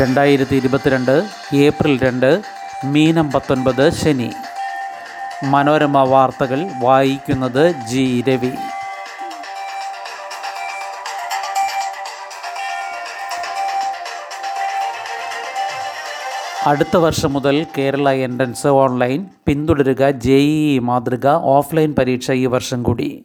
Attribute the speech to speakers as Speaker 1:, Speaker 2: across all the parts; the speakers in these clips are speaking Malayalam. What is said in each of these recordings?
Speaker 1: രണ്ടായിരത്തി ഇരുപത്തിരണ്ട് ഏപ്രിൽ രണ്ട് മീനം പത്തൊൻപത് ശനി. മനോരമ വാർത്തകൾ വായിക്കുന്നത് ജി രവി. അടുത്ത വർഷം മുതൽ കേരള എൻട്രൻസ് ഓൺലൈൻ പിന്തുടരുക ജെ ഇ ഇ മാതൃക ഓഫ്ലൈൻ പരീക്ഷ ഈ വർഷം കൂടി.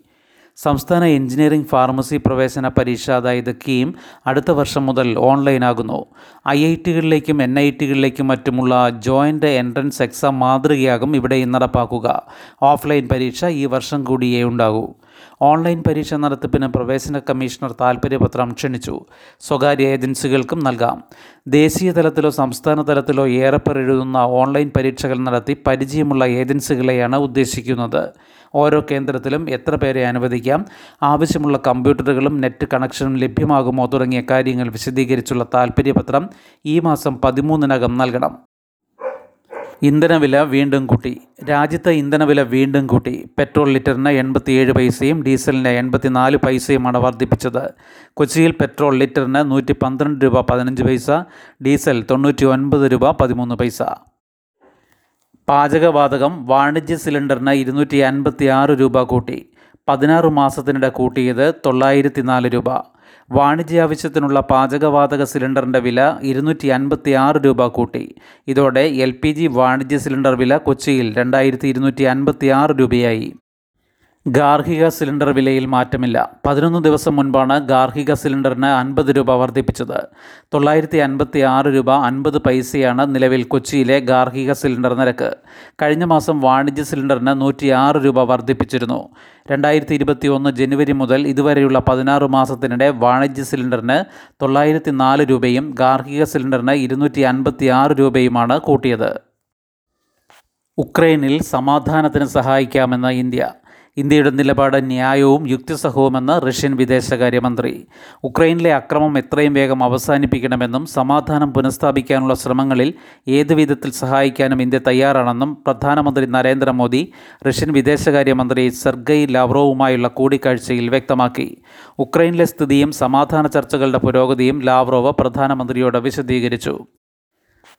Speaker 1: സംസ്ഥാന എഞ്ചിനീയറിംഗ് ഫാർമസി പ്രവേശന പരീക്ഷ അതായത് കീം അടുത്ത വർഷം മുതൽ ഓൺലൈനാകുന്നു. ഐ ഐ ടികളിലേക്കും എൻ ഐ ടികളിലേക്കും മറ്റുമുള്ള ജോയിന്റ് എൻട്രൻസ് എക്സാം മാതൃകയാകും ഇവിടെ നടപ്പാക്കുക. ഓഫ്ലൈൻ പരീക്ഷ ഈ വർഷം കൂടിയേ ഉണ്ടാകൂ. ഓൺലൈൻ പരീക്ഷ നടത്തിപ്പിന് പ്രവേശന കമ്മീഷണർ താൽപ്പര്യപത്രം ക്ഷണിച്ചു. സ്വകാര്യ ഏജൻസികൾക്കും നൽകാം. ദേശീയ തലത്തിലോ സംസ്ഥാന തലത്തിലോ ഏറെപ്പേർ എഴുതുന്ന ഓൺലൈൻ പരീക്ഷകൾ നടത്തി പരിചയമുള്ള ഏജൻസികളെയാണ് ഉദ്ദേശിക്കുന്നത്. ഓരോ കേന്ദ്രത്തിലും എത്ര പേരെ അനുവദിക്കാം ആവശ്യമുള്ള കമ്പ്യൂട്ടറുകളും നെറ്റ് കണക്ഷനും ലഭ്യമാകുമോ തുടങ്ങിയ കാര്യങ്ങൾ വിശദീകരിച്ചുള്ള താൽപ്പര്യപത്രം ഈ മാസം പതിമൂന്നിനകം നൽകണം. ഇന്ധനവില വീണ്ടും കൂട്ടി. രാജ്യത്തെ ഇന്ധനവില വീണ്ടും കൂട്ടി. പെട്രോൾ ലിറ്ററിന് എൺപത്തിയേഴ് പൈസയും ഡീസലിന് എൺപത്തിനാല് പൈസയുമാണ് വർദ്ധിപ്പിച്ചത്. കൊച്ചിയിൽ പെട്രോൾ ലിറ്ററിന് നൂറ്റി പന്ത്രണ്ട് രൂപ പതിനഞ്ച് പൈസ ഡീസൽ തൊണ്ണൂറ്റി ഒൻപത് രൂപ പതിമൂന്ന് പൈസ. പാചകവാതകം വാണിജ്യ സിലിണ്ടറിന് ഇരുന്നൂറ്റി അൻപത്തി ആറ് രൂപ കൂട്ടി. പതിനാറ് മാസത്തിനിടെ കൂട്ടിയത് തൊള്ളായിരത്തി നാല് രൂപ. വാണിജ്യ ആവശ്യത്തിനുള്ള പാചകവാതക സിലിണ്ടറിന്റെ വില ഇരുന്നൂറ്റി അൻപത്തി ആറ് രൂപ കൂട്ടി. ഇതോടെ എൽ പി ജി വാണിജ്യ സിലിണ്ടർ വില കൊച്ചിയിൽ രണ്ടായിരത്തി ഇരുന്നൂറ്റി അൻപത്തി ആറ് രൂപയായി. ഗാർഹിക സിലിണ്ടർ വിലയിൽ മാറ്റമില്ല. പതിനൊന്ന് ദിവസം മുൻപാണ് ഗാർഹിക സിലിണ്ടറിന് അൻപത് രൂപ വർദ്ധിപ്പിച്ചത്. തൊള്ളായിരത്തി അൻപത്തി ആറ് രൂപ അൻപത് പൈസയാണ് നിലവിൽ കൊച്ചിയിലെ ഗാർഹിക സിലിണ്ടർ നിരക്ക്. കഴിഞ്ഞ മാസം വാണിജ്യ സിലിണ്ടറിന് നൂറ്റി ആറ് രൂപ വർദ്ധിപ്പിച്ചിരുന്നു. രണ്ടായിരത്തി ഇരുപത്തി ഒന്ന് ജനുവരി മുതൽ ഇതുവരെയുള്ള പതിനാറ് മാസത്തിനിടെ വാണിജ്യ സിലിണ്ടറിന് തൊള്ളായിരത്തി നാല് രൂപയും ഗാർഹിക സിലിണ്ടറിന് ഇരുന്നൂറ്റി അൻപത്തി ആറ് രൂപയുമാണ് കൂട്ടിയത്. ഉക്രൈനിൽ സമാധാനത്തിന് സഹായിക്കാമെന്ന് ഇന്ത്യ. ഇന്ത്യയുടെ നിലപാട് ന്യായവും യുക്തിസഹവുമെന്ന് റഷ്യൻ വിദേശകാര്യമന്ത്രി. ഉക്രൈനിലെ അക്രമം എത്രയും വേഗം അവസാനിപ്പിക്കണമെന്നും സമാധാനം പുനഃസ്ഥാപിക്കാനുള്ള ശ്രമങ്ങളിൽ ഏതുവിധത്തിൽ സഹായിക്കാനും ഇന്ത്യ തയ്യാറാണെന്നും പ്രധാനമന്ത്രി നരേന്ദ്രമോദി റഷ്യൻ വിദേശകാര്യമന്ത്രി സെർഗൈ ലാവ്റോവുമായുള്ള കൂടിക്കാഴ്ചയിൽ വ്യക്തമാക്കി. ഉക്രൈനിലെ സ്ഥിതിയും സമാധാന ചർച്ചകളുടെ പുരോഗതിയും ലാവ്റോവ് പ്രധാനമന്ത്രിയോട് വിശദീകരിച്ചു.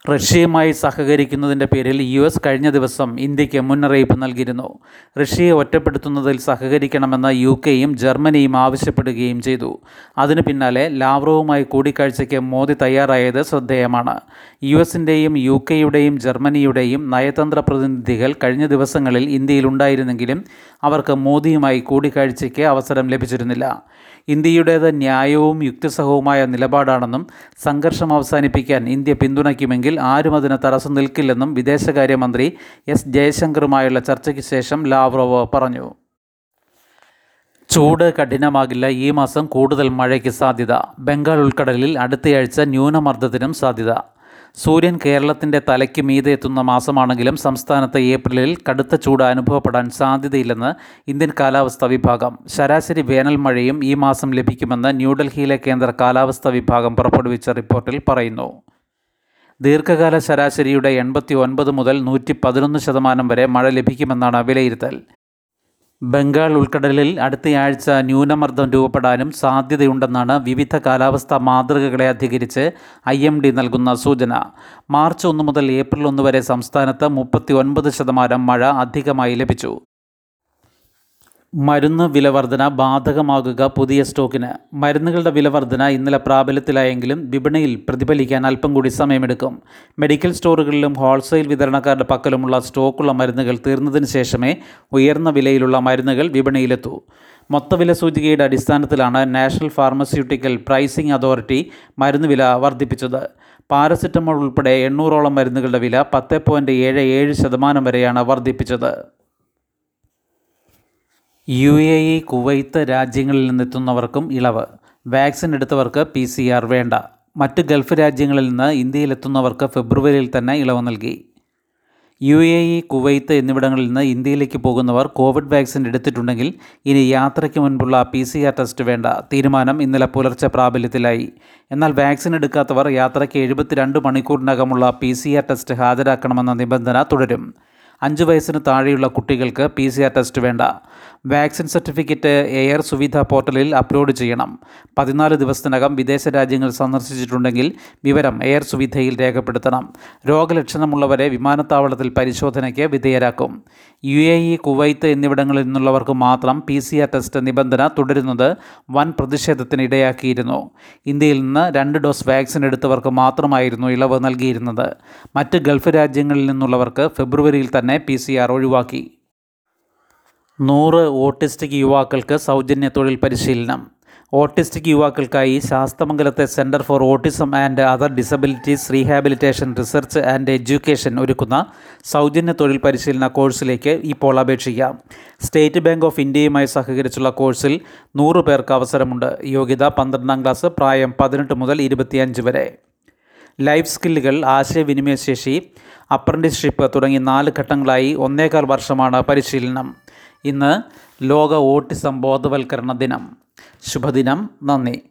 Speaker 1: റഷ്യയുമായി സഹകരിക്കുന്നതിന്റെ പേരിൽ യു എസ് കഴിഞ്ഞ ദിവസം ഇന്ത്യയ്ക്ക് മുന്നറിയിപ്പ് നൽകിയിരുന്നു. റഷ്യയെ ഒറ്റപ്പെടുത്തുന്നതിൽ സഹകരിക്കണമെന്ന് യു കെയും ജർമ്മനിയും ആവശ്യപ്പെടുകയും ചെയ്തു. അതിനു പിന്നാലെ ലാവ്റോവുമായി കൂടിക്കാഴ്ചയ്ക്ക് മോദി തയ്യാറായത് ശ്രദ്ധേയമാണ്. യു എസിന്റെയും യു കെയുടെയും ജർമ്മനിയുടെയും നയതന്ത്ര പ്രതിനിധികൾ കഴിഞ്ഞ ദിവസങ്ങളിൽ ഇന്ത്യയിലുണ്ടായിരുന്നെങ്കിലും അവർക്ക് മോദിയുമായി കൂടിക്കാഴ്ചയ്ക്ക് അവസരം ലഭിച്ചിരുന്നില്ല. ഇന്ത്യയുടേത് ന്യായവും യുക്തിസഹവുമായ നിലപാടാണെന്നും സംഘർഷം അവസാനിപ്പിക്കാൻ ഇന്ത്യ പിന്തുണയ്ക്കുമെങ്കിൽ ആരും അതിന് തടസ്സം നിൽക്കില്ലെന്നും വിദേശകാര്യമന്ത്രി എസ് ജയശങ്കറുമായുള്ള ചർച്ചയ്ക്ക് ശേഷം ലാവ്റോവ് പറഞ്ഞു. ചൂട് കഠിനമാകില്ല. ഈ മാസം കൂടുതൽ മഴയ്ക്ക് സാധ്യത. ബംഗാൾ ഉൾക്കടലിൽ അടുത്തയാഴ്ച ന്യൂനമർദ്ദത്തിനും സാധ്യത. സൂര്യൻ കേരളത്തിന്റെ തലയ്ക്ക് മീതെ എത്തുന്ന മാസമാണെങ്കിലും സംസ്ഥാനത്ത് ഏപ്രിലിൽ കടുത്ത ചൂട് അനുഭവപ്പെടാൻ സാധ്യതയില്ലെന്ന് ഇന്ത്യൻ കാലാവസ്ഥാ വിഭാഗം. ശരാശരി വേനൽ മഴയും ഈ മാസം ലഭിക്കുമെന്ന് ന്യൂഡൽഹിയിലെ കേന്ദ്ര കാലാവസ്ഥാ വിഭാഗം പുറപ്പെടുവിച്ച റിപ്പോർട്ടിൽ പറയുന്നു. ദീർഘകാല ശരാശരിയുടെ എൺപത്തി ഒൻപത് മുതൽ നൂറ്റി പതിനൊന്ന് ശതമാനം വരെ മഴ ലഭിക്കുമെന്നാണ് വിലയിരുത്തൽ. ബംഗാൾ ഉൾക്കടലിൽ അടുത്തയാഴ്ച ന്യൂനമർദ്ദം രൂപപ്പെടാനും സാധ്യതയുണ്ടെന്നാണ് വിവിധ കാലാവസ്ഥാ മാതൃകകളെ അധികരിച്ച് ഐ എം ഡി നൽകുന്ന സൂചന. മാർച്ച് ഒന്ന് മുതൽ ഏപ്രിൽ ഒന്ന് വരെ സംസ്ഥാനത്ത് മുപ്പത്തി ഒൻപത് ശതമാനം മഴ അധികമായി ലഭിച്ചു. മരുന്ന് വിലവർധന ബാധകമാകുക പുതിയ സ്റ്റോക്കിന്. മരുന്നുകളുടെ വിലവർധന ഇന്നലെ പ്രാബല്യത്തിലായെങ്കിലും വിപണിയിൽ പ്രതിഫലിക്കാൻ അല്പം കൂടി സമയമെടുക്കും. മെഡിക്കൽ സ്റ്റോറുകളിലും ഹോൾസെയിൽ വിതരണക്കാരുടെ പക്കലുമുള്ള സ്റ്റോക്കുള്ള മരുന്നുകൾ തീർന്നതിന് ശേഷമേ ഉയർന്ന വിലയിലുള്ള മരുന്നുകൾ വിപണിയിലെത്തൂ. മൊത്തവില സൂചികയുടെ അടിസ്ഥാനത്തിലാണ് നാഷണൽ ഫാർമസ്യൂട്ടിക്കൽ പ്രൈസിംഗ് അതോറിറ്റി മരുന്ന് വില വർദ്ധിപ്പിച്ചത്. പാരസെറ്റമോൾ ഉൾപ്പെടെ എണ്ണൂറോളം മരുന്നുകളുടെ വില പത്ത് പോയിന്റ് ഏഴ് ഏഴ് ശതമാനം വരെയാണ് വർദ്ധിപ്പിച്ചത്. യു എ ഇ കുവൈത്ത് രാജ്യങ്ങളിൽ നിന്നെത്തുന്നവർക്കും ഇളവ്. വാക്സിൻ എടുത്തവർക്ക് പി സി ആർ വേണ്ട. മറ്റ് ഗൾഫ് രാജ്യങ്ങളിൽ നിന്ന് ഇന്ത്യയിലെത്തുന്നവർക്ക് ഫെബ്രുവരിയിൽ തന്നെ ഇളവ് നൽകി. യു എ ഇ കുവൈത്ത് എന്നിവിടങ്ങളിൽ നിന്ന് ഇന്ത്യയിലേക്ക് പോകുന്നവർ കോവിഡ് വാക്സിൻ എടുത്തിട്ടുണ്ടെങ്കിൽ ഇനി യാത്രയ്ക്ക് മുൻപുള്ള പി സി ആർ ടെസ്റ്റ് വേണ്ട. തീരുമാനം ഇന്നലെ പുലർച്ചെ പ്രാബല്യത്തിലായി. എന്നാൽ വാക്സിൻ എടുക്കാത്തവർ യാത്രയ്ക്ക് എഴുപത്തിരണ്ട് മണിക്കൂറിനകമുള്ള പി സി ആർ ടെസ്റ്റ് ഹാജരാക്കണമെന്ന നിബന്ധന തുടരും. അഞ്ച് വയസ്സിന് താഴെയുള്ള കുട്ടികൾക്ക് പി സി ആർ ടെസ്റ്റ് വേണ്ട. വാക്സിൻ സർട്ടിഫിക്കറ്റ് എയർ സുവിധ പോർട്ടലിൽ അപ്ലോഡ് ചെയ്യണം. പതിനാല് ദിവസത്തിനകം വിദേശ രാജ്യങ്ങൾ സന്ദർശിച്ചിട്ടുണ്ടെങ്കിൽ വിവരം എയർ സുവിധയിൽ രേഖപ്പെടുത്തണം. രോഗലക്ഷണമുള്ളവരെ വിമാനത്താവളത്തിൽ പരിശോധനയ്ക്ക് വിധേയരാക്കും. യു എ ഇ കുവൈത്ത് എന്നിവിടങ്ങളിൽ നിന്നുള്ളവർക്ക് മാത്രം പി സി ആർ ടെസ്റ്റ് നിബന്ധന തുടരുന്നത് വൻ പ്രതിഷേധത്തിന് ഇടയാക്കിയിരുന്നു. ഇന്ത്യയിൽ നിന്ന് രണ്ട് ഡോസ് വാക്സിൻ എടുത്തവർക്ക് മാത്രമായിരുന്നു ഇളവ് നൽകിയിരുന്നത്. മറ്റ് ഗൾഫ് രാജ്യങ്ങളിൽ നിന്നുള്ളവർക്ക് ഫെബ്രുവരിയിൽ തന്നെ പി സി ആർ ഒഴിവാക്കി. നൂറ് ഓട്ടിസ്റ്റിക് യുവാക്കൾക്ക് സൗജന്യ തൊഴിൽ പരിശീലനം. ഓട്ടിസ്റ്റിക് യുവാക്കൾക്കായി ശാസ്തമംഗലത്തെ centre for autism and other disabilities rehabilitation research and education ഒരുക്കുന്ന സൗജന്യ തൊഴിൽ പരിശീലന കോഴ്സിലേക്ക് ഇപ്പോൾ അപേക്ഷിക്കാം. സ്റ്റേറ്റ് ബാങ്ക് ഓഫ് ഇന്ത്യയുമായി സഹകരിച്ചുള്ള കോഴ്സിൽ നൂറ് പേർക്ക് അവസരമുണ്ട്. യോഗ്യത പന്ത്രണ്ടാം ക്ലാസ് പ്രായം പതിനെട്ട് മുതൽ ഇരുപത്തിയഞ്ച് വരെ. ലൈഫ് സ്കില്ലുകൾ ആശയവിനിമയ ശേഷി അപ്രന്റീസ്ഷിപ്പ് തുടങ്ങി നാല് ഘട്ടങ്ങളായി ഒന്നേകാൽ വർഷമാണ് പരിശീലനം. ഇന്ന് ലോക ഓട്ടിസം ബോധവൽക്കരണ ദിനം. ശുഭദിനം. നന്ദി.